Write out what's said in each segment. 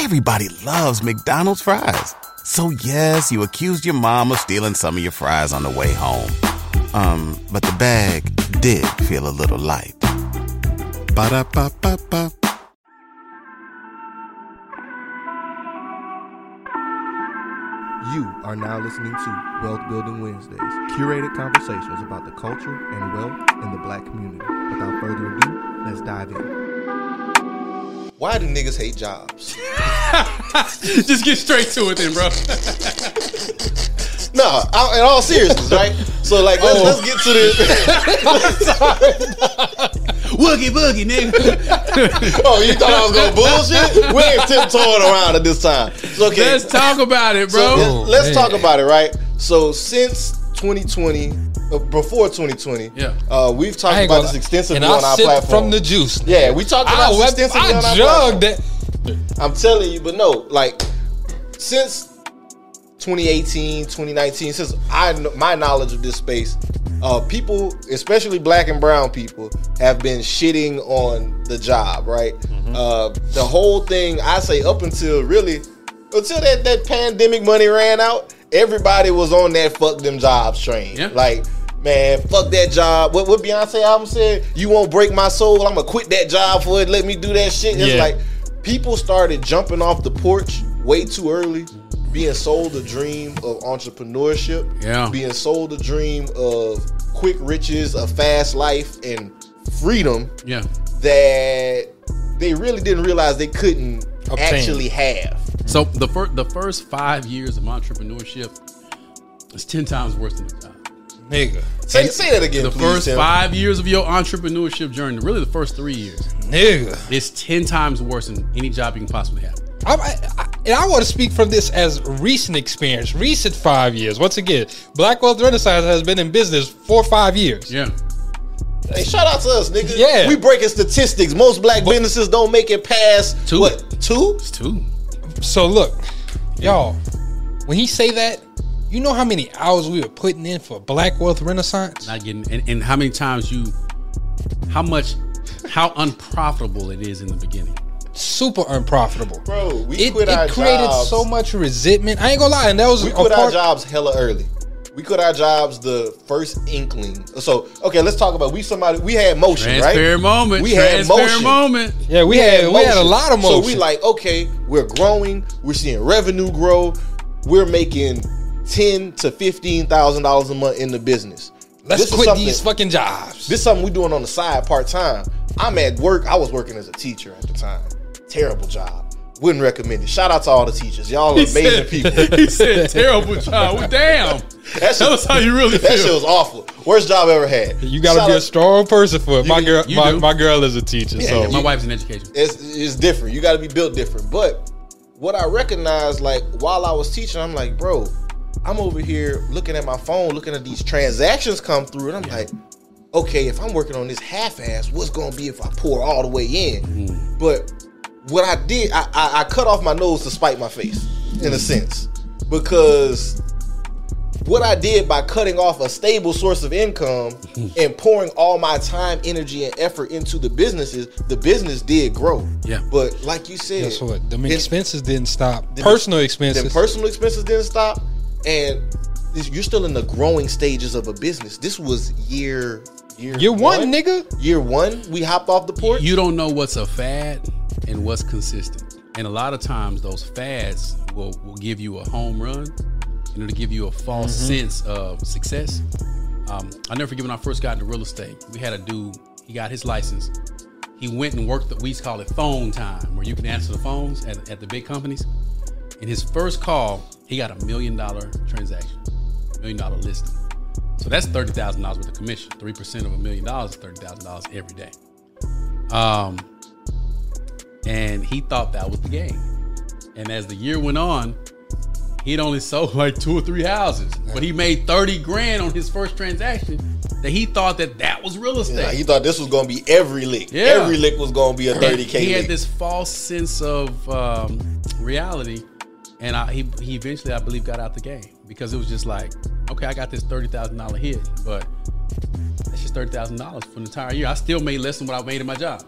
Everybody loves McDonald's fries. So yes, you accused your mom of stealing some of your fries on the way home. Um, but the bag did feel a little light. Ba-da-ba-ba-ba. You are now listening to Wealth Building Wednesdays, curated conversations about the culture and wealth in the black community. Without further ado, let's dive in. Why do niggas hate jobs? Just get straight to it then, bro. No, I- in all seriousness, right? So like, let's, Oh. let's get to this. Woogie boogie, nigga. oh, you thought I was gonna bullshit? We ain't tiptoeing around at this time. It's okay. Let's talk about it, So bro. let- let's talk about it, right? So since 2020, uh, before 2020, Yeah. uh, we've talked about this extensively and on I our sip platform. from the juice. yeah, we talked about I, this went- extensively on I our jugged platform. that. I'm telling you, but no, like since 2018, 2019, since I kn- my knowledge of this space, uh, people, especially black and brown people, have been shitting on the job, right? Mm-hmm. Uh, the whole thing, I say, up until really, until that that pandemic money ran out, everybody was on that fuck them jobs train. Yeah. Like. Man, fuck that job. What what Beyonce album said? You won't break my soul. I'm gonna quit that job for it. Let me do that shit. It's Yeah. like people started jumping off the porch way too early, being sold a dream of entrepreneurship, Yeah. being sold a dream of quick riches, a fast life, and freedom Yeah. that they really didn't realize they couldn't Obtain. actually have. So the first the first five years of entrepreneurship is ten times worse than the job. Nigga. Say, say that again, The please, first Tim. five years of your entrepreneurship journey, really the first three years, Nigga. it's ten times worse than any job you can possibly have. I, I, and I want to speak from this as recent experience, recent five years. Once again, Black Wealth Renaissance has been in business for five years. Yeah. Hey, shout out to us, nigga. Yeah. we breaking statistics. Most black businesses don't make it past Two. what two? It's two. So look, y'all, when he say that, you know how many hours we were putting in for Black Wealth Renaissance? Not getting and, and how many times you how much how unprofitable it is in the beginning. Super unprofitable. Bro, we It, quit it our created jobs. so much resentment. I ain't gonna lie, and that was we a quit our jobs hella early. We quit our jobs the first inkling. So okay, let's talk about we somebody we had motion, right? Transparent moment. We had transparent motion. Yeah, moment. we, had we had a lot of motion. So we like, okay, we're growing, we're seeing revenue grow, we're making ten to fifteen thousand dollars a month in the business. let's This is quit these fucking jobs. This is something we're doing on the side part time. I'm at work. I was working as a teacher at the time. Terrible job. Wouldn't recommend it. Shout out to all the teachers. Y'all are He amazing said, people. He said terrible job. Well, damn. That shit, Tell us how you really that shit was awful. Worst job I ever had. you gotta Shout be a strong person for it. My girl, my, my girl is a teacher, so My wife's in education. it's, it's different. You got to be built different. But what I recognized, like while I was teaching, I'm like, bro, I'm over here looking at my phone, looking at these transactions come through, and I'm like, okay, if I'm working on this half-ass, what's gonna be if I pour all the way in? Mm-hmm. But what I did, I, I, I cut off my nose to spite my face, in a mm. sense, because what I did by cutting off a stable source of income and pouring all my time, energy, and effort into the businesses, the business did grow. Yeah. But like you said, guess what? Them it- expenses didn't stop. the- Personal expenses. personal expenses didn't stop, and this, you're still in the growing stages of a business. This was year year Year one, nigga. Year one, we hopped off the porch. You don't know what's a fad and what's consistent. And a lot of times those fads will, will give you a home run and it'll give you a false sense of success. Um, I never forget when I first got into real estate. We had a dude, he got his license. He went and worked, the, we used to call it phone time, where you can answer the phones at, at the big companies. In his first call, he got a million dollar transaction, million dollar listing. So that's thirty thousand dollars worth of commission. Three percent of a million dollars is thirty thousand dollars every day. Um, and he thought that was the game. And as the year went on, he'd only sold like two or three houses, but he made thirty grand on his first transaction. That he thought that that was real estate. Yeah, he thought this was gonna be every lick. Yeah. Every lick was gonna be a thirty k He lick. had this false sense of um, reality, and I, he he eventually, I believe, got out the game because it was just like, okay, I got this thirty thousand dollar hit, but that's just thirty thousand dollars for an entire year. I still made less than what I made in my job.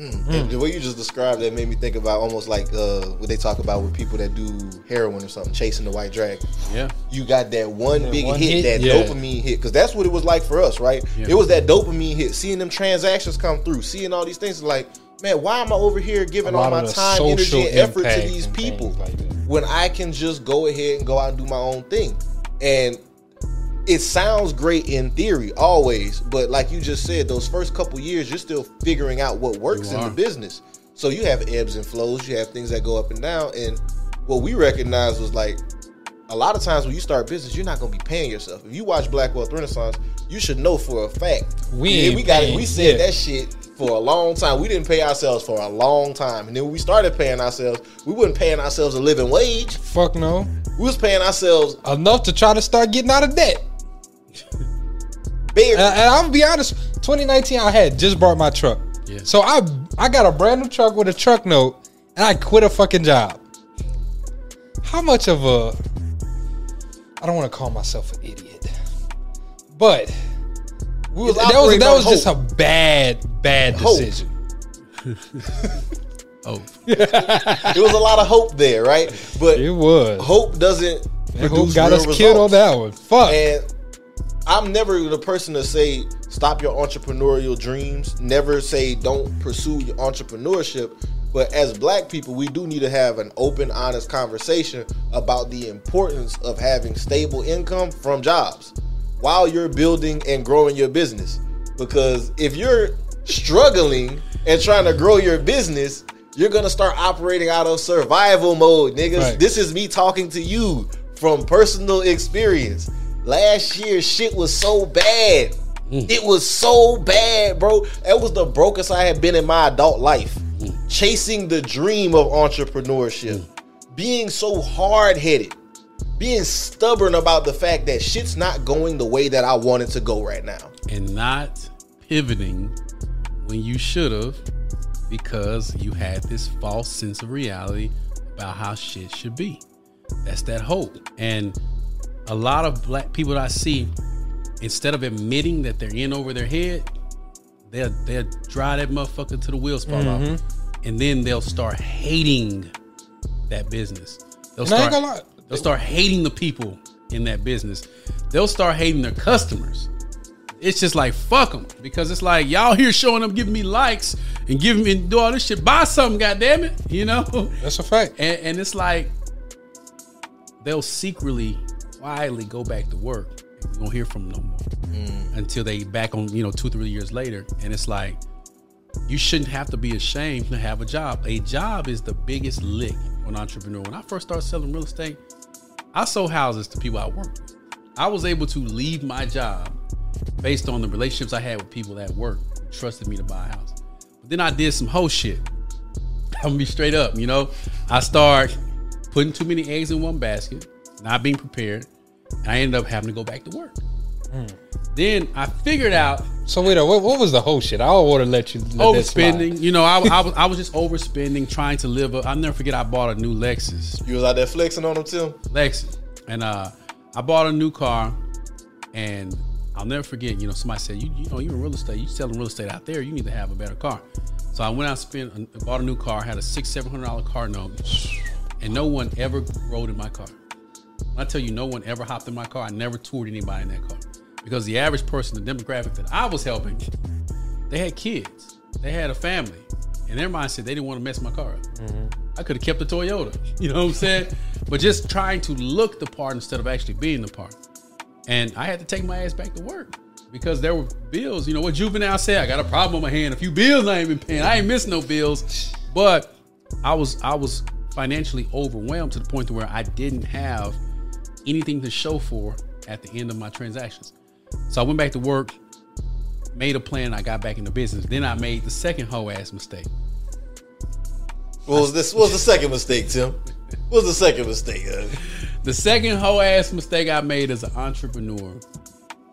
And the way you just described that made me think about almost like uh, what they talk about with people that do heroin or something, chasing the white dragon. Yeah. You got that one big one hit, hit, that yeah. dopamine hit, because that's what it was like for us, right? Yeah. It was that dopamine hit, seeing them transactions come through, seeing all these things. Like, man, why am I over here giving all my time, energy, and effort to these people like when I can just go ahead and go out and do my own thing? And it sounds great in theory always but like you just said those first couple years you're still figuring out what works in the business. So you have ebbs and flows you have things that go up and down and what we recognized was like a lot of times when you start a business you're not going to be paying yourself. If you watch black wealth renaissance you should know for a fact. We Yeah, we got it. We said yeah. that shit for a long time we didn't pay ourselves for a long time and then when we started paying ourselves we wasn't paying ourselves a living wage Fuck no. we was paying ourselves Enough to try to start getting out of debt. bare And, and I'm gonna be honest, 2019 I had just bought my truck. Yeah. So I I got a brand new truck with a truck note, and I quit a fucking job. How much of a I don't want to call myself an idiot, but we was that was that on was just a bad bad Hope. decision. Oh, There was a lot of hope there, right? But It was. hope doesn't That hope produce got real us killed on that one. Fuck. And I'm never the person to say stop your entrepreneurial dreams. Never say don't pursue your entrepreneurship. But as black people, we do need to have an open, honest conversation about the importance of having stable income from jobs while you're building and growing your business. Because if you're struggling and trying to grow your business, you're gonna start operating out of survival mode, niggas. Right. This is me talking to you from personal experience. Last year, shit was so bad. Mm. It was so bad, bro. That was the brokest I had been in my adult life. Mm. Chasing the dream of entrepreneurship, mm. being so hard headed, being stubborn about the fact that shit's not going the way that I want it to go right now. and not pivoting when you should have because you had this false sense of reality about how shit should be. That's that hope. And a lot of black people that I see, instead of admitting that they're in over their head, they'll they'll drive that motherfucker to the wheels fall Mm-hmm. off. And then they'll start hating that business. They'll And I ain't start, they'll start hating the people in that business. They'll start hating their customers it's just like fuck them because it's like y'all here showing up giving me likes and giving me do all this shit. Buy something god damn it you know? That's a fact. and, and it's like they'll secretly quietly go back to work. We won't hear from them no more. Mm. Until they back on you know two three years later. And it's like you shouldn't have to be ashamed to have a job. A job is the biggest lick on an entrepreneur. When i first started selling real estate i sold houses to people i worked with. I was able to leave my job based on the relationships i had with people at work who trusted me to buy a house but then i did some whole shit I'm gonna be straight up, you know. I start putting too many eggs in one basket, not being prepared, and I ended up having to go back to work. Then I figured out So wait, what, what was the whole shit? I don't want to let you let that slide. overspending. You know, I, I was I was just overspending, trying to live. A, I'll never forget. I bought a new Lexus, You was out there flexing on them, Tim? Lexus, and uh, I bought a new car, and I'll never forget. You know, somebody said, "You, you know, you're in real estate. You selling real estate out there. You need to have a better car." So I went out, spent, bought a new car, had a six, seven hundred dollar car note, and no one ever rode in my car. When I tell you, no one ever hopped in my car. I never toured anybody in that car because the average person, the demographic that I was helping, they had kids, they had a family, and their mindset they didn't want to mess my car up. Mm-hmm. I could have kept the Toyota, you know what I'm saying? but just trying to look the part instead of actually being the part. And I had to take my ass back to work because there were bills. You know what Juvenile said? I got a problem on my hand. A few bills I ain't been paying. I ain't missing no bills. But I was I was financially overwhelmed to the point to where I didn't have anything to show for at the end of my transactions. So I went back to work, made a plan. I got back into business. Then I made the second hoe ass mistake. What was this? What was the second mistake, Tim? What was the second mistake? Uh? The second hoe ass mistake I made as an entrepreneur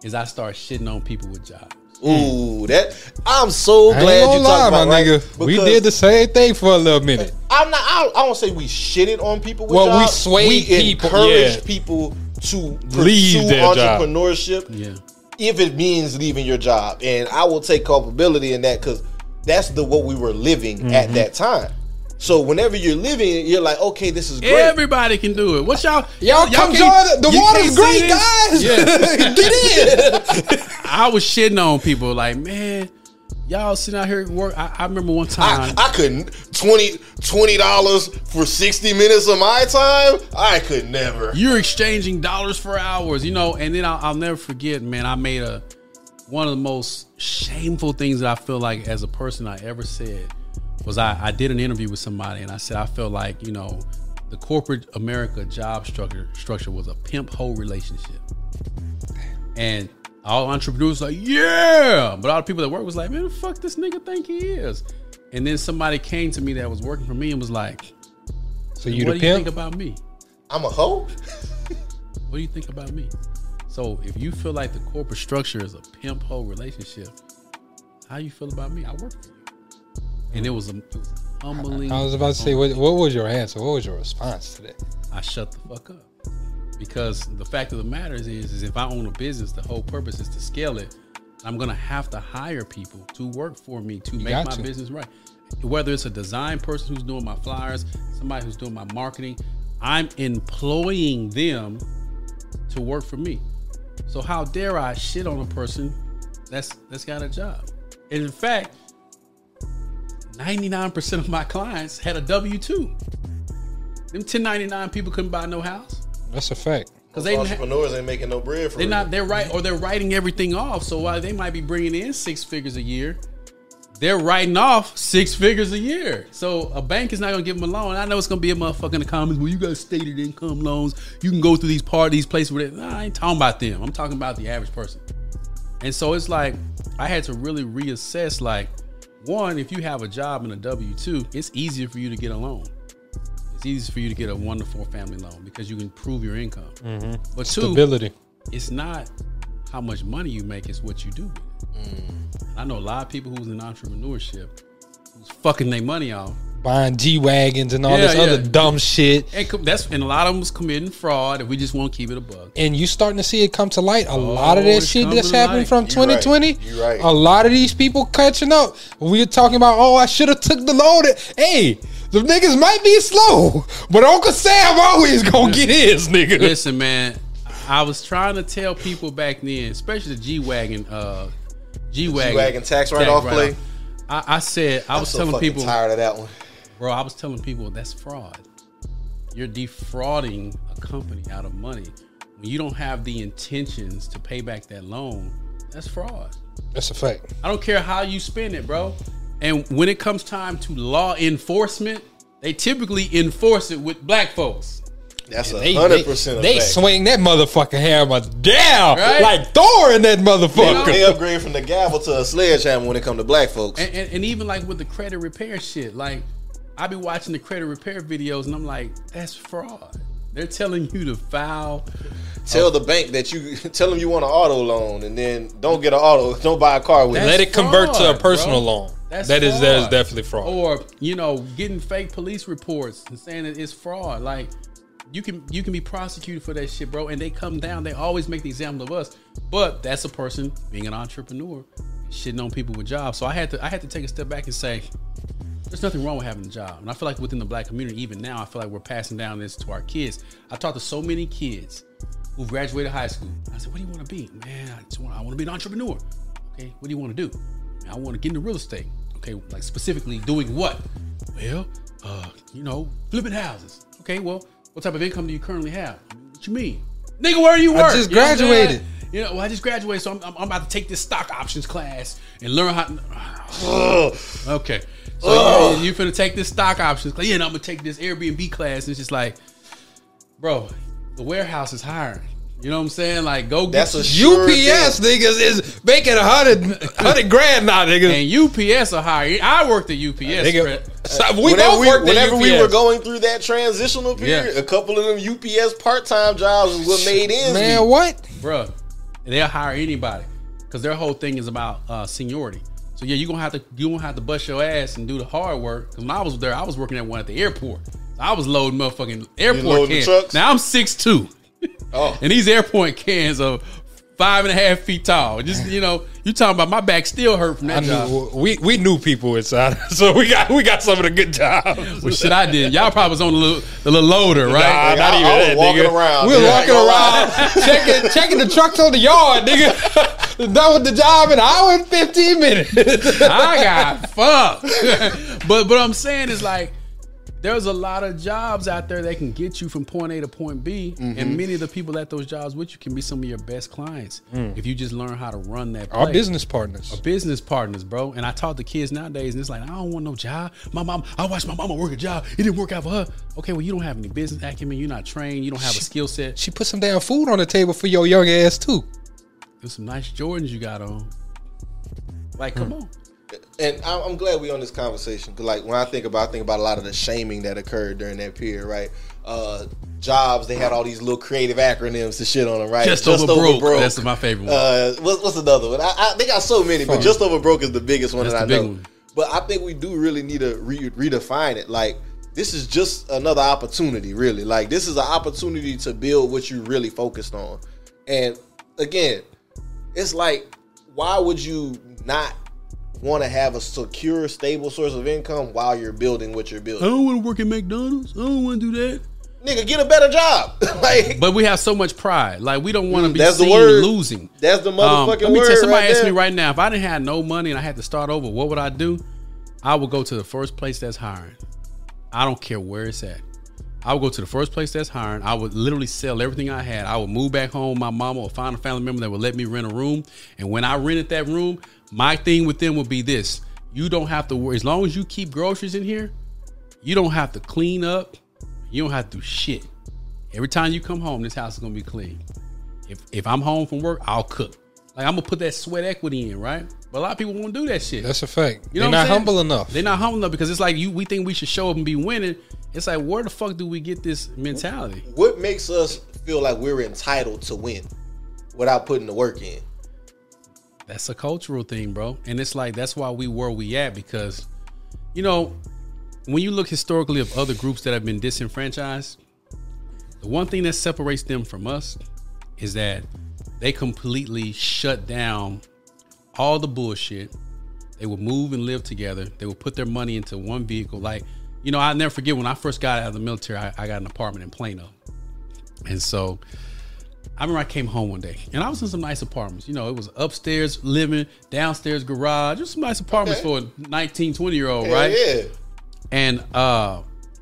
is I start shitting on people with jobs. Ooh, that I'm so I ain't glad gonna you lie, talked about my right? nigga. We did the same thing for a little minute. I'm not. I don't, I don't say we shitted on people. With jobs. Well, we jobs. swayed we people, encourage yeah. people to Leave pursue their job. entrepreneurship Yeah. if it means leaving your job. And I will take culpability in that because that's the what we were living Mm-hmm. at that time. So whenever you're living, you're like, okay, this is great. Everybody can do it. What y'all? Y'all come can't- join. The, the water's great, guys. Get in. I was shitting on people like, man, y'all sitting out here work. I, I remember one I, time. I couldn't 20 dollars for sixty minutes of my time. I could never. you're exchanging dollars for hours, you know. And then I'll, I'll never forget, man. I made a one of the most shameful things that I feel like as a person I ever said was I, I did an interview with somebody and I said I felt like you know the corporate America job structure structure was a pimp hoe relationship, and all entrepreneurs like yeah, but all the people that work was like man, the fuck this nigga think he is, and then somebody came to me that was working for me and was like, So you what the do you think pimp? about me? I'm a hoe. What do you think about me? So if you feel like the corporate structure is a pimp hoe relationship, how you feel about me? I work for you. And it was a, it was humbling. I was about to say, what, what was your answer? What was your response to that? I shut the fuck up. Because the fact of the matter is, is, if I own a business, the whole purpose is to scale it. I'm gonna have to hire people to work for me to make my to. business right. Whether it's a design person who's doing my flyers, somebody who's doing my marketing, I'm employing them to work for me. So how dare I shit on a person that's that's got a job? And in fact, 99% of my clients had a W2. Them 1099 people couldn't buy no house. That's a fact. Because Most they didn't ha- entrepreneurs ain't making no bread for they're real. not they're right or they're writing everything off. So while they might be bringing in six figures a year, they're writing off six figures a year. So a bank is not gonna give them a loan. I know it's gonna be a motherfucker in the comments. Well, you got stated income loans. You can go through these parties, places where they, nah, I ain't talking about them. I'm talking about the average person. And so it's like I had to really reassess. Like, one, if you have a job in a W two, it's easier for you to get a loan. It's easier for you to get a four family loan because you can prove your income. Mm-hmm. But two, Stability. it's not how much money you make, it's what you do with it. Mm. I know a lot of people who's in entrepreneurship who's fucking their money off. Buying G wagons and all Yeah, this yeah. other dumb shit. And that's and a lot of them was committing fraud and we just want to keep it a bug. And you starting to see it come to light. A lot of Oh, that shit that's to happening from You right. 2020. Right. A lot of these people catching up. We were talking about, oh, I should have took the load. Hey, the niggas might be slow, but Uncle Sam always gonna get his nigga. Listen, man, I was trying to tell people back then, especially the G wagon, uh, G wagon, G-Wagon tax write-off play? I, I said I I'm was so telling fucking people, tired of that one. Bro, I was telling people that's fraud. You're defrauding a company out of money when you don't have the intentions to pay back that loan. That's fraud. That's a fact. I don't care how you spend it, bro. And when it comes time to law enforcement, they typically enforce it with black folks. That's a hundred percent. they swing that motherfucker hammer down Right? like Thor in that motherfucker. They upgrade from the gavel to a sledgehammer when it come to black folks. And, and, and even like with the credit repair shit, like I be watching the credit repair videos and I'm like, that's fraud. They're telling you to file. tell the bank that you tell them you want an auto loan, and then don't get an auto, don't buy a car with That's it. Let it convert to a personal bro. loan. That's That is that is definitely fraud. Or you know, getting fake police reports and saying that it's fraud. Like you can you can be prosecuted for that shit, bro. And they come down. They always make the example of us, but that's a person being an entrepreneur, shitting on people with jobs. So I had to I had to take a step back and say. There's nothing wrong with having a job. And I feel like within the black community, even now, I feel like we're passing down this to our kids. I talked to so many kids who graduated high school. I said, What do you want to be? Man, I just want I want to be an entrepreneur. Okay, what do you want to do? "Man, I want to get into real estate. Okay, like specifically doing what? Well, uh, you know, flipping houses. Okay, well, what type of income do you currently have? What you mean? Nigga, where are you I work? just You know what I'm saying? graduated. You know, well, I just graduated, so I'm, I'm, I'm about to take this stock options class and learn how. To, okay, so you, you finna take this stock options. Yeah, and I'm gonna take this Airbnb class. And it's just like, bro, the warehouse is hiring. You know what I'm saying? Like, go get That's a your- sure UPS thing. niggas is making a hundred hundred grand now, niggas. and UPS are hiring. I worked at UPS. Nigga, so we whenever both we, whenever we were going through that transitional period, Yeah. a couple of them UPS part time jobs is what made ends Man, what? Bruh, they'll hire anybody because their whole thing is about uh, seniority. So yeah, you gonna have to you gonna have to bust your ass and do the hard work. Because when I was there, I was working at one at the airport. I was loading motherfucking airport loading cans. Now I'm six two, Oh, and these airport cans are five and a half feet tall. Just you know, you talking about my back still hurt from I that job. knew we we knew people inside, so we got we got some of the good jobs. Well, shit, I did. Y'all probably was on the little, the little loader, right? Nah, not I, even I was that, walking nigga. around. We were dude. I walking ain't gonna lie. around checking checking the trucks on the yard, nigga. Done with the job in an hour and fifteen minutes. I got fucked. but but I'm saying is like there's a lot of jobs out there that can get you from point A to point B, Mm-hmm. and many of the people at those jobs with you can be some of your best clients if you just learn how to run that. Mm. Our business partners. Our business partners, bro. And I talk to kids nowadays, and it's like, I don't want no job. My mom, I watched my mama work a job. It didn't work out for her. Okay, well, you don't have any business acumen. You're not trained. You don't have a skill set. She put some damn food on the table for your young ass too. There's some nice Jordans you got on. Like, come on. And I'm I'm glad we on this conversation. 'Cause, like when I think about, I think about a lot of the shaming that occurred during that period, right? Uh, jobs, they had all these little creative acronyms to shit on them, right? Just, over, broke. That's my favorite one. Uh, what's, what's another one? I, I, they got so many, but just over broke is the biggest one That's that I know. one. But I think we do really need to re- redefine it. Like this is just another opportunity, really. Like this is an opportunity to build what you really focused on. And again, it's like, why would you not want to have a secure, stable source of income while you're building what you're building. I building? don't want to work at McDonald's. I don't want to do that. Nigga, get a better job. like But we have so much pride. Like we don't want to be That's the seen word. losing. that's the Um, motherfucking let me word. tell somebody right asked me right now if I didn't have no money and I had to start over, what would I do? I would go to the first place that's hiring. I don't care where it's at. I would go to the first place that's hiring. I would literally sell everything I had. I would move back home. My mama would find a family member that would let me rent a room. And when I rented that room, my thing with them would be this: you don't have to worry. As long as you keep groceries in here, you don't have to clean up. You don't have to do shit. Every time you come home, this house is gonna be clean. If if I'm home from work, I'll cook. Like I'm gonna put that sweat equity in, right? But a lot of people won't do that shit. That's a fact. You know They're not saying? humble enough. They're not humble enough because it's like you. We think we should show up and be winning. It's like where the fuck do we get this mentality? what makes us feel like we're entitled to win without putting the work in? That's a cultural thing, bro. And it's like that's why we where we at because, you know, when you look historically of other groups that have been disenfranchised, the one thing that separates them from us is that they completely shut down all the bullshit. They would move and live together. They would put their money into one vehicle. Like, you know, I'll never forget when I first got out of the military, I, I got an apartment in Plano. And so I remember I came home one day and I was in some nice apartments. You know, it was upstairs living, downstairs garage, just some nice apartments for a 19, 20 year old, Hell right? Yeah. And uh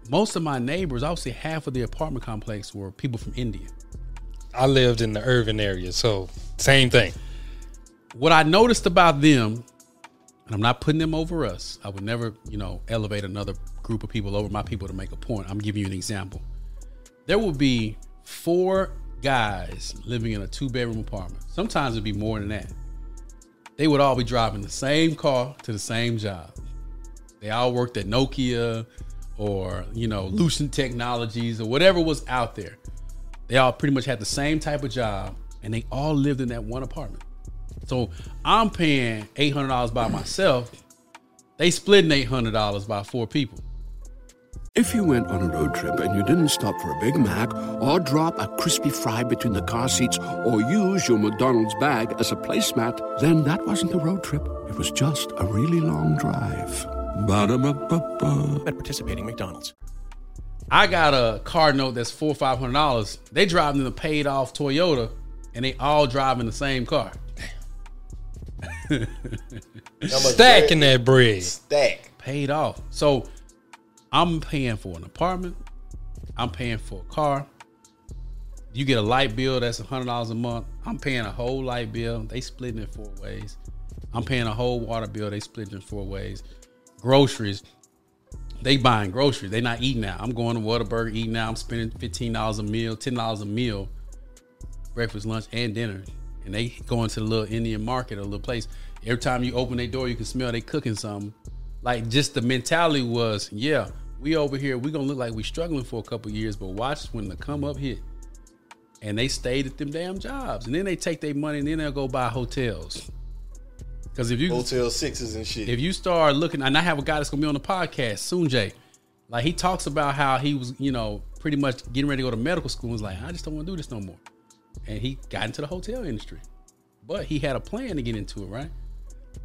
most of my neighbors, I would say half of the apartment complex were people from India. I lived in the urban area, so same thing. What I noticed about them, and I'm not putting them over us. I would never, you know, elevate another group of people over my people to make a point. I'm giving you an example. There will be four guys living in a two bedroom apartment. Sometimes it'd be more than that. They would all be driving the same car to the same job. They all worked at Nokia or, you know, Lucent Technologies or whatever was out there. They all pretty much had the same type of job and they all lived in that one apartment. So I'm paying $800 by myself. They splitting $800 by four people. If you went on a road trip and you didn't stop for a Big Mac or drop a crispy fry between the car seats or use your McDonald's bag as a placemat, then that wasn't a road trip. It was just a really long drive. Ba-da-ba-ba-ba. at participating McDonald's. I got a car note that's four or five hundred dollars. They driving in a paid off Toyota, and they all driving the same car. Stacking that bread. Stack. Paid off. So I'm paying for an apartment. I'm paying for a car. You get a light bill that's hundred dollars a month. I'm paying a whole light bill. They split it four ways. I'm paying a whole water bill. They split it four ways. Groceries. They buying groceries. They not eating out. I'm going to Whataburger eating out. I'm spending fifteen dollars a meal, ten dollars a meal, breakfast, lunch, and dinner. And they going to the little Indian market a little place. Every time you open their door, you can smell they cooking something. Like just the mentality was, yeah, we over here, we gonna look like we struggling for a couple years, but watch when the come up hit. And they stayed at them damn jobs. And then they take their money and then they'll go buy hotels. Cause if you Hotel sixes and shit. if you start looking, and I have a guy that's gonna be on the podcast, Soonjay. Like he talks about how he was, you know, pretty much getting ready to go to medical school. and was like, I just don't want to do this no more. And he got into the hotel industry. but he had a plan to get into it, right?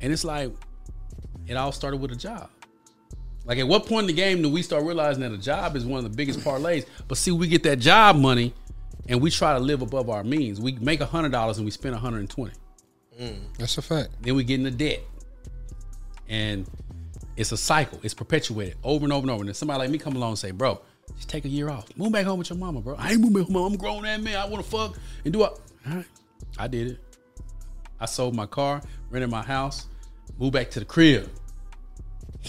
And it's like it all started with a job. Like at what point in the game do we start realizing that a job is one of the biggest parlays? But see, we get that job money and we try to live above our means. We make hundred dollars and we spend 120. Mm. That's a fact. Then we get into debt. And it's a cycle. It's perpetuated over and over and over. And then somebody like me come along and say, bro, just take a year off. Move back home with your mama, bro. I ain't moving home. I'm grown ass man. I want to fuck and do it. All right. I did it. I sold my car, rented my house, moved back to the crib.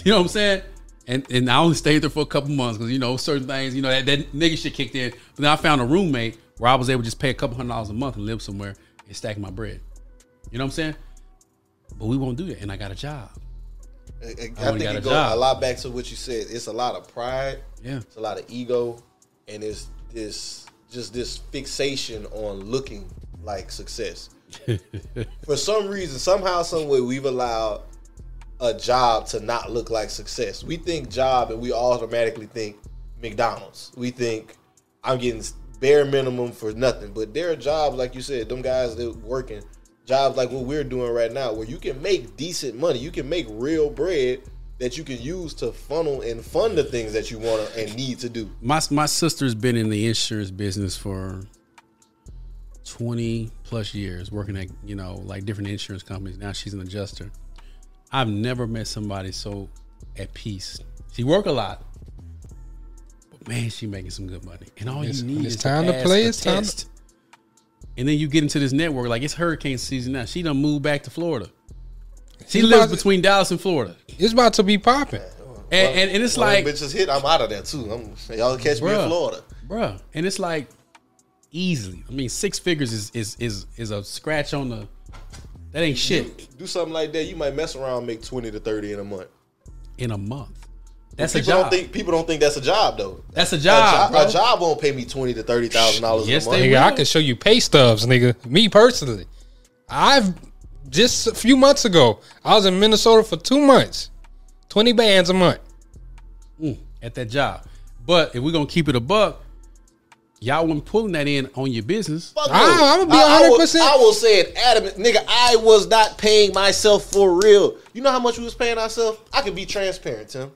You know what I'm saying? And and I only stayed there for a couple months because you know certain things, you know that, that nigga shit kicked in. But then I found a roommate where I was able to just pay a couple hundred dollars a month and live somewhere and stack my bread. You know what I'm saying? But we won't do that, and I got a job. I, I- I think it a goes a lot back to what you said. It's a lot of pride. Yeah. It's a lot of ego, and it's this just this fixation on looking like success. For some reason, somehow, some way, we've allowed a job to not look like success. We think job, and we automatically think McDonald's. We think I'm getting bare minimum for nothing. But there are jobs, like you said, them guys that working jobs like what we're doing right now, where you can make decent money, you can make real bread that you can use to funnel and fund the things that you want and need to do. my my sister's been in the insurance business for 20 plus years working at you know like different insurance companies now she's an adjuster i've never met somebody so at peace she work a lot but man she making some good money and all It's- you need it's is time to, to play, the it's time to- test. and then you get into this network like it's hurricane season now she done moved back to florida she It's lives about to- between dallas and florida It's about to be popping. and, and, and it's When like them bitches hit, I'm out of there too. I'm, y'all catch me in Florida. bruh. And it's like easily. I mean, six figures is is is is a scratch on the. That ain't shit Do something like that, you might mess around and make twenty to thirty in a month. in a month. That's a job. don't think people don't think that's a job though. That's a job, A, jo- bro. a job won't pay me twenty to thirty thousand dollars Yes, a month. Nigga, I can show you pay stubs, nigga. Me personally, I've just a few months ago, I was in Minnesota for two months, twenty bands a month. Mm, at that job. But if we're gonna keep it a buck, y'all wasn't pulling that in on your business. Fuck I- no. I'ma be I- I will- 100%. I will say it adamant, nigga. I was not paying myself for real. You know how much we was paying ourselves? I can be transparent, Tim.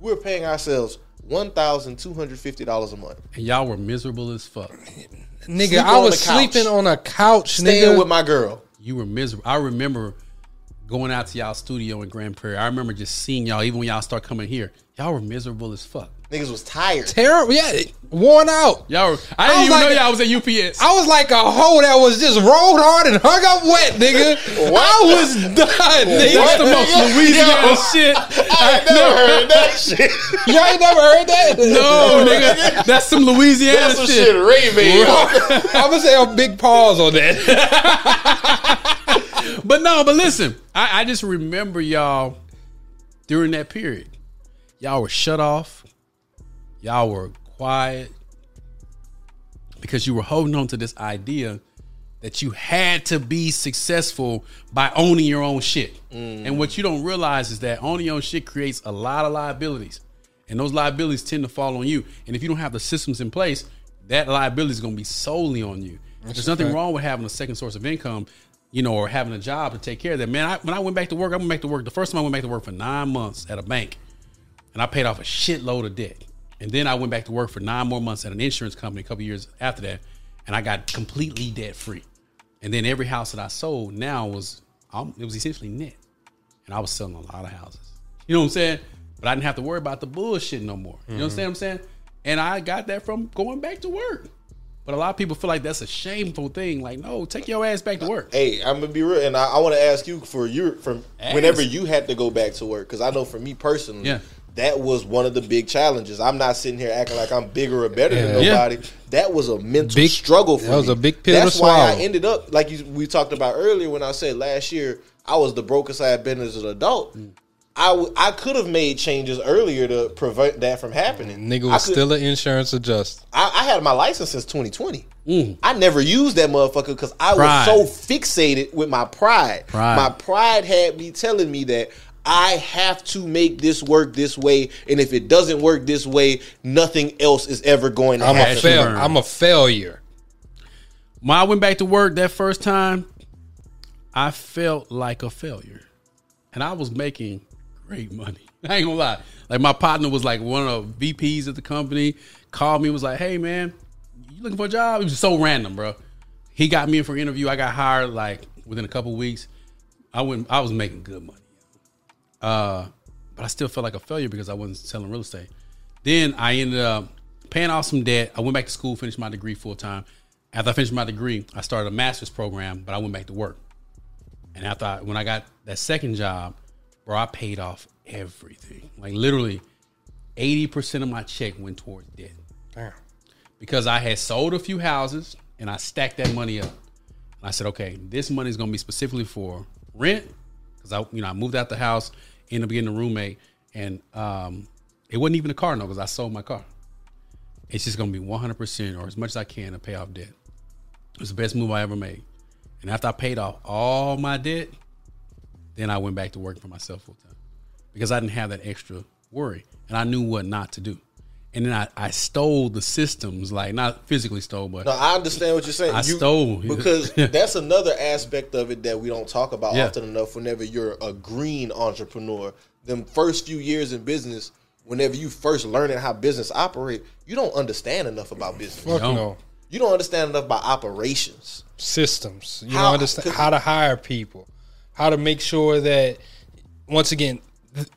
We were paying ourselves one thousand two hundred fifty dollars a month. And y'all were miserable as fuck. Nigga, Sleeping I was sleeping on a couch, Staying nigga. with my girl. You were miserable. I remember going out to y'all studio in Grand Prairie. I remember just seeing y'all, even when y'all start coming here. Y'all were miserable as fuck. Niggas was tired. Terrible, yeah, worn out. Y'all were, I I didn't was even like- know y'all was at UPS. I was like a hoe that was just rolled hard and hung up wet, nigga. I was done, nigga. That's the most Louisiana shit. I ain't never heard that shit. Y'all ain't never heard that? No, nigga, that's some Louisiana That's some shit. shit Ray. I'm gonna say a big pause on that. But no, but listen, I, I just remember y'all during that period. Y'all were shut off. Y'all were quiet because you were holding on to this idea that you had to be successful by owning your own shit. And what you don't realize is that owning your own shit creates a lot of liabilities. And those liabilities tend to fall on you. And if you don't have the systems in place, that liability is going to be solely on you. There's nothing wrong with having a second source of income, you know, or having a job to take care of that. Man, I, when I went back to work, I went back to work. The first time I went back to work for nine months at a bank, and I paid off a shitload of debt. And then I went back to work for nine more months at an insurance company a couple years after that, and I got completely debt free. And then every house that I sold now was um, it was essentially net, and I was selling a lot of houses. You know what I'm saying? But I didn't have to worry about the bullshit no more. You know what I'm saying? And I got that from going back to work. But a lot of people feel like that's a shameful thing. Like, no, take your ass back to work. Hey, I'm gonna be real, and I, I want to ask you for your from Ask. whenever you had to go back to work, because I know for me personally, Yeah. That was one of the big challenges. I'm not sitting here acting like I'm bigger or better than Yeah. nobody. That was a mental Big- struggle for that was me. a big pill to That's why I ended up like you, we talked about earlier when I said last year I was the brokest I had been as an adult. Mm. I, w- I could have made changes earlier to prevent that from happening. Nigga was could- still an insurance adjuster. I, I had my license since 2020. I never used that motherfucker because I Mm. Pride. was so fixated with my pride. Pride. My pride had me telling me that I have to make this work this way, and if it doesn't work this way, nothing else is ever going to I'm a happen. fail- fail. I'm a failure. When I went back to work that first time, I felt like a failure, and I was making great money. I ain't gonna lie. Like my partner was like one of the VPs at the company. Called me was like, "Hey man, you looking for a job?" It was so random, bro. He got me in for an interview. I got hired like within a couple weeks. I went. I was making good money. Uh, but I still felt like a failure because I wasn't selling real estate. Then I ended up paying off some debt. I went back to school, finished my degree full time. After I finished my degree, I started a master's program, but I went back to work. And after I, when I got that second job, bro, I paid off everything. Like literally, eighty percent of my check went towards debt Damn. because I had sold a few houses and I stacked that money up. And I said, okay, this money is going to be specifically for rent because I, you know, I moved out the house, ended up getting a roommate, and um, it wasn't even a car note because I sold my car. It's just to be one hundred percent or as much as I can to pay off debt. It was the best move I ever made. And after I paid off all my debt, then I went back to working for myself full time because I didn't have that extra worry and I knew what not to do. And then I, I stole the systems, like not physically stole, but No, I understand what you're saying. I stole. because that's another aspect of it that we don't talk about Yeah. often enough. Whenever you're a green entrepreneur, them first few years in business, whenever you first learning how business operate, you don't understand enough about business. Fuck Don't. no. You don't understand enough about operations. Systems. You How- don't understand how to hire people, how to make sure that once again th-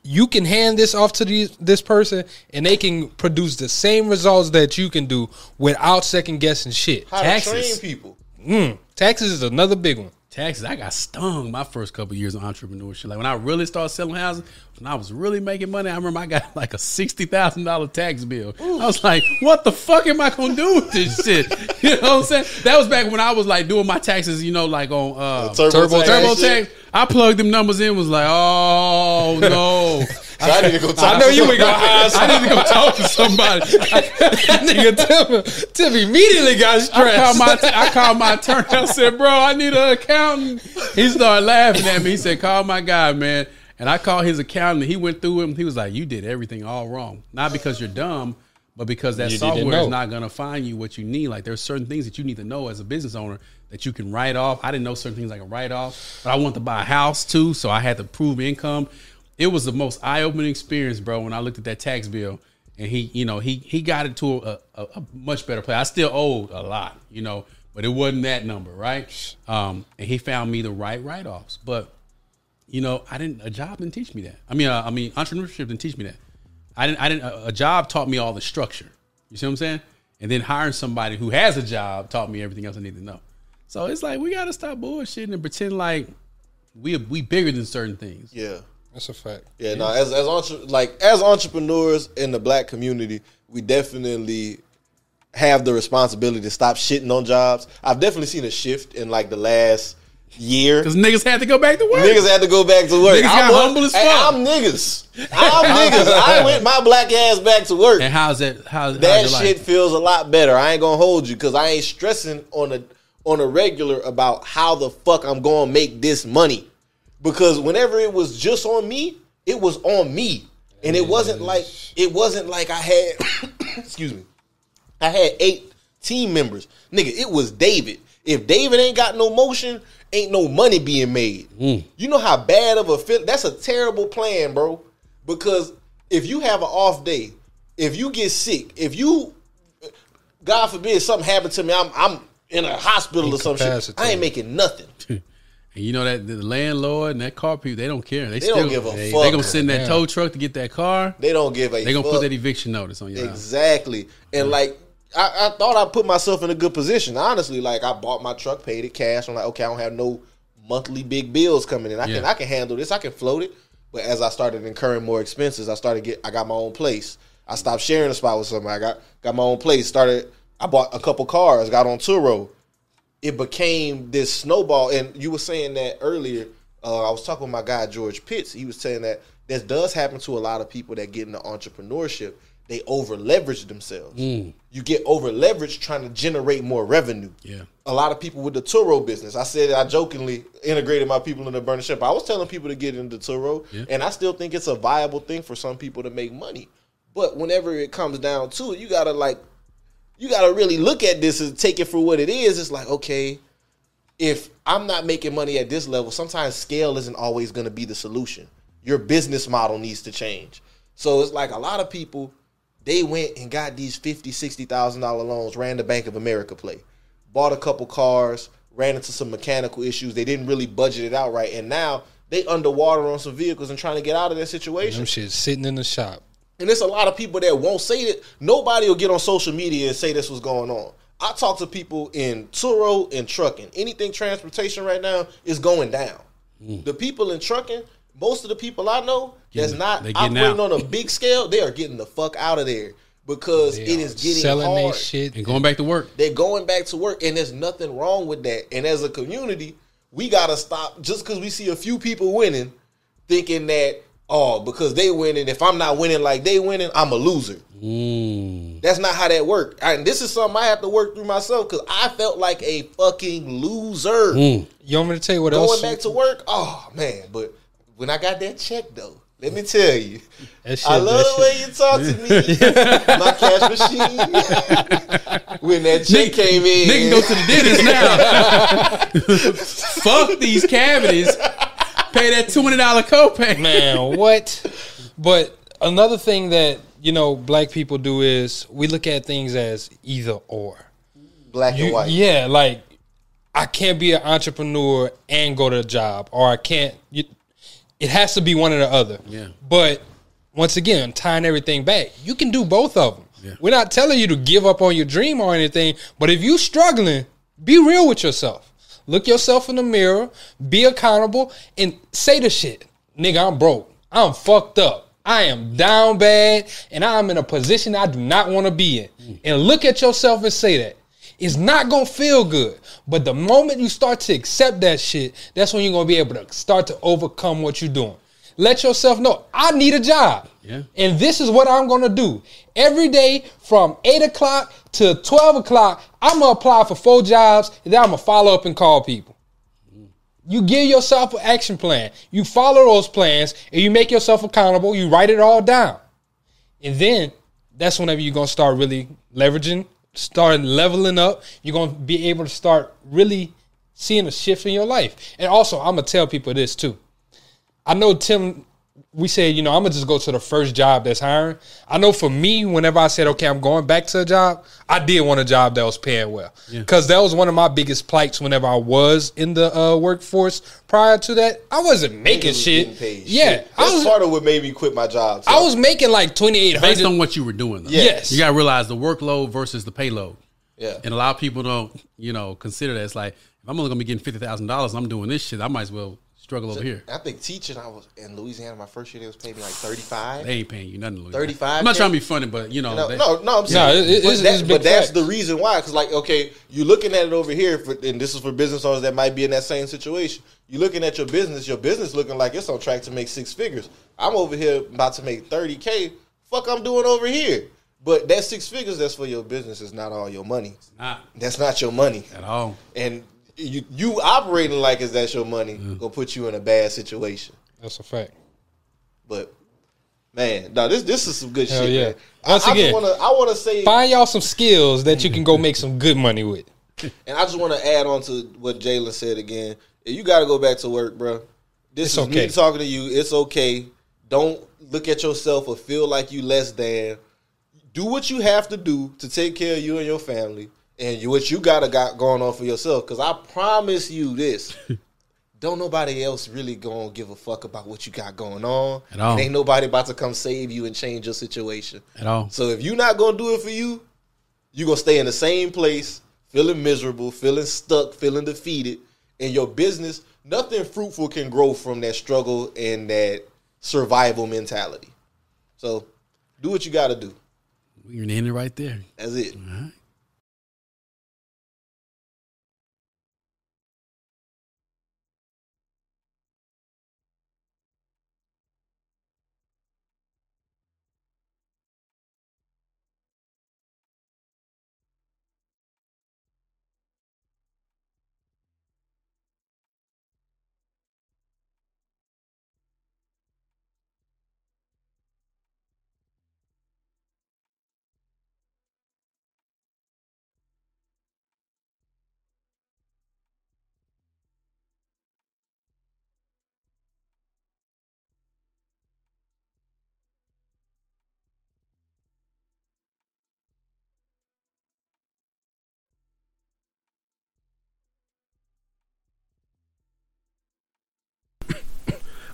you can hand this off to these, this person and they can produce the same results that you can do without second guessing shit. How Taxes. to train people. Mm, taxes is another big one. taxes. I got stung my first couple years of entrepreneurship. Like when I really started selling houses, when I was really making money, I remember I got like a sixty thousand dollar tax bill. I was like, "What the fuck am I gonna do with this shit?" You know what I'm saying? That was back when I was like doing my taxes. You know, like on uh, TurboTax TurboTax. shit. I plugged them numbers in. Was like, "Oh no." So I need to go talk I know to you ain't gonna hire I need to go talk to somebody. That nigga Tim, Tim immediately got I stressed. called my I called my attorney. I said, "Bro, I need an accountant." He started laughing at me. He said, "Call my guy, man." And I called his accountant. He went through him. He was like, "You did everything all wrong. Not because you're dumb, but because that You software is not going to find you what you need. Like there's certain things that you need to know as a business owner that you can write off. I didn't know certain things I can write off, but I want to buy a house too, so I had to prove income. It was the most eye opening experience, bro. When I looked at that tax bill, and he, you know, he he got it to a, a, a much better place. I still owed a lot, you know, but it wasn't that number, right? Um, and he found me the right write offs, but you know, I didn't. A job didn't teach me that. I mean, uh, I mean, entrepreneurship didn't teach me that. I didn't. I didn't. A, a job taught me all the structure. You see what I'm saying? And then hiring somebody who has a job taught me everything else I need to know. So it's like we got to stop bullshitting and pretend like we we bigger than certain things. Yeah. That's a fact. Yeah, no, as as entre- like as entrepreneurs in the black community, we definitely have the responsibility to stop shitting on jobs. I've definitely seen a shift in like the last year. Because niggas had to go back to work. Niggas had to go back to work. Niggas I'm one- humble as fuck. I'm niggas. I'm niggas. I went my black ass back to work. and how's that? How, that how's shit life? feels a lot better. I ain't gonna hold you because I ain't stressing on a on a regular about how the fuck I'm gonna make this money. Because whenever it was just on me, it was on me, and it wasn't like it wasn't like I had. excuse me. I had eight team members, nigga. It was David. If David ain't got no motion, ain't no money being made. Hmm. You know how bad of a fit. That's a terrible plan, bro. Because if you have an off day, if you get sick, if you, God forbid, something happened to me, I'm I'm in a hospital or some shit. I ain't making nothing. And you know that the landlord and that car people, they don't care. They, They still don't give a they, fuck. They're gonna send that Yeah. tow truck to get that car. They don't give a. They gonna fuck. put that eviction notice on your house. Exactly. And like I, I thought I put myself in a good position. Honestly, like I bought my truck, paid it cash. I'm like, okay, I don't have no monthly big bills coming in. I can I can handle this. I can float it. But as I started incurring more expenses, I started get I got my own place. I stopped sharing a spot with somebody. I got got my own place. Started I bought a couple cars, got on Turo. It became this snowball. And you were saying that earlier. Uh, I was talking with my guy George Pitts. He was saying that this does happen to a lot of people that get into entrepreneurship. They over leverage themselves. You get over leveraged trying to generate more revenue. Yeah. A lot of people with the Turo business. I said I jokingly integrated my people in the burner ship. I was telling people to get into Turo, Yeah. and I still think it's a viable thing for some people to make money. But whenever it comes down to it, you gotta like you gotta really look at this and take it for what it is. It's like, okay, if I'm not making money at this level, sometimes scale isn't always going to be the solution. Your business model needs to change. So it's like a lot of people, they went and got these fifty, sixty thousand dollar loans, ran the Bank of America play, bought a couple cars, ran into some mechanical issues. They didn't really budget it out right, and now they underwater on some vehicles and trying to get out of that situation. Them shit sitting in the shop. And there's a lot of people that won't say it. Nobody will get on social media and say this was going on. I talk to people in Turo and trucking. Anything transportation right now is going down. Mm. The people in trucking, most of the people I know that's not operating out. on a big scale, they are getting the fuck out of there because They it is getting selling hard. shit. and going back to work. They're going back to work, and there's nothing wrong with that. And as a community, we gotta stop just because we see a few people winning, thinking that oh, because they winning, if I'm not winning like they winning, I'm a loser. Mm. That's not how that worked. And this is something I have to work through myself because I felt like a fucking loser You want me to tell you what going else? Going back to work. Oh man, but when I got that check though, let me tell you, shit- I love the way you talk to me, my cash machine. when that check came in, Nigga go to the dentist now. Fuck these cavities. Pay that two hundred dollar copay. man, what? But another thing that you know black people do is we look at things as either or. black and white. yeah, like I can't be an entrepreneur and go to a job, or I can't. You, it has to be one or the other. Yeah. But once again, tying everything back, you can do both of them. Yeah. We're not telling you to give up on your dream or anything, but if you're struggling, be real with yourself. Look yourself in the mirror, be accountable, and say the shit. Nigga, I'm broke. I'm fucked up. I am down bad, and I'm in a position I do not want to be in. And look at yourself and say that. It's not gonna feel good. But the moment you start to accept that shit, that's when you're gonna be able to start to overcome what you're doing. Let yourself know, I need a job. Yeah. And this is what I'm gonna do. Every day from 8 o'clock to 12 o'clock, I'm gonna apply for four jobs and then I'm gonna follow up and call people. You give yourself an action plan. You follow those plans and you make yourself accountable. You write it all down. And then that's whenever you're gonna start really leveraging, start leveling up. You're gonna be able to start really seeing a shift in your life. And also, I'm gonna tell people this too. I know Tim. We said, you know, I'm gonna just go to the first job that's hiring. I know for me, whenever I said, okay, I'm going back to a job, I did want a job that was paying well, because that was one of my biggest plights. Whenever I was in the uh, workforce prior to that, I wasn't making was shit. paid Yeah, shit. I was. part of what made me quit my job. too. I was making like twenty eight Based on what you were doing. Though. Yes. You gotta realize the workload versus the payload. yeah. And a lot of people don't, you know, consider that. It's like if I'm only gonna be getting fifty thousand dollars, I'm doing this shit. I might as well struggle over here. I think teaching, I was in Louisiana. My first year, they was paying me like thirty five. They ain't paying you nothing. Louis. 35K? I'm not trying to be funny, but you know, No, they- no, no, I'm saying, it- it- but, it's- that- it's but that's the reason why. Because, like, okay, you're looking at it over here, for, and this is for business owners that might be in that same situation. You're looking at your business, your business looking like it's on track to make six figures. I'm over here about to make 30K. Fuck, I'm doing over here. But that six figures that's for your business is not all your money. not That's not your money. at all. And you, you operating like is that's your money mm-hmm. gonna put you in a bad situation. That's a fact. But man, no, this this is some good Hell shit. yeah. Man. Once I, I again, just wanna I wanna say Find y'all some skills that you can go make some good money with. And I just want to add on to what Jalen said again. You got to go back to work, bro. This It's is okay. me talking to you. It's okay. Don't look at yourself or feel like you less than. Do what you have to do to take care of you and your family, and you, what you gotta got going on for yourself. Because I promise you this. Don't nobody else really gonna give a fuck about what you got going on. At all. And ain't nobody about to come save you and change your situation. At all. So if you're not gonna do it for you, you're gonna stay in the same place, feeling miserable, feeling stuck, feeling defeated. In your business, nothing fruitful can grow from that struggle and that survival mentality. So do what you gotta do. We're gonna end it right there. That's it. All right.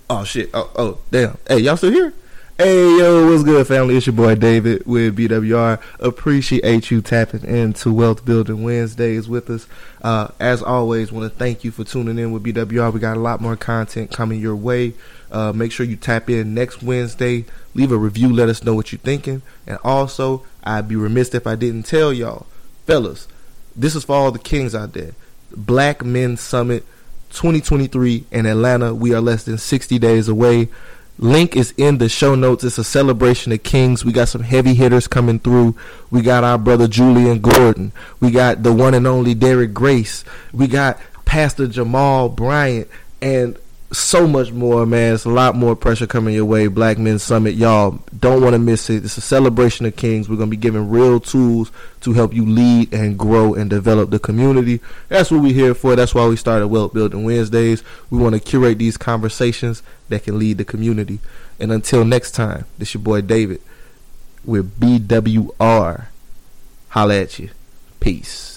Oh shit. Oh, oh damn. Hey, y'all still here? Hey yo, what's good, family? It's your boy David with BWR. Appreciate you tapping into Wealth Building Wednesdays with us. Uh, as always, want to thank you for tuning in with BWR. We got a lot more content coming your way. Uh, make sure you tap in next Wednesday. Leave a review. Let us know what you're thinking. And also, I'd be remiss if I didn't tell y'all, fellas, this is for all the kings out there. Black Men Summit 2023 in Atlanta. We are less than 60 days away. Link is in the show notes. It's a celebration of kings. We got some heavy hitters coming through. We got our brother Julian Gordon. We got the one and only Derek Grace. We got Pastor Jamal Bryant and so much more, man. It's a lot more pressure coming your way. Black Men Summit, y'all don't want to miss it. It's a celebration of kings. We're gonna be giving real tools to help you lead and grow and develop the community. That's what we're here for. That's why we started Wealth Building Wednesdays. We want to curate these conversations that can lead the community. And until next time, this your boy David with BWR. Holla at you. Peace.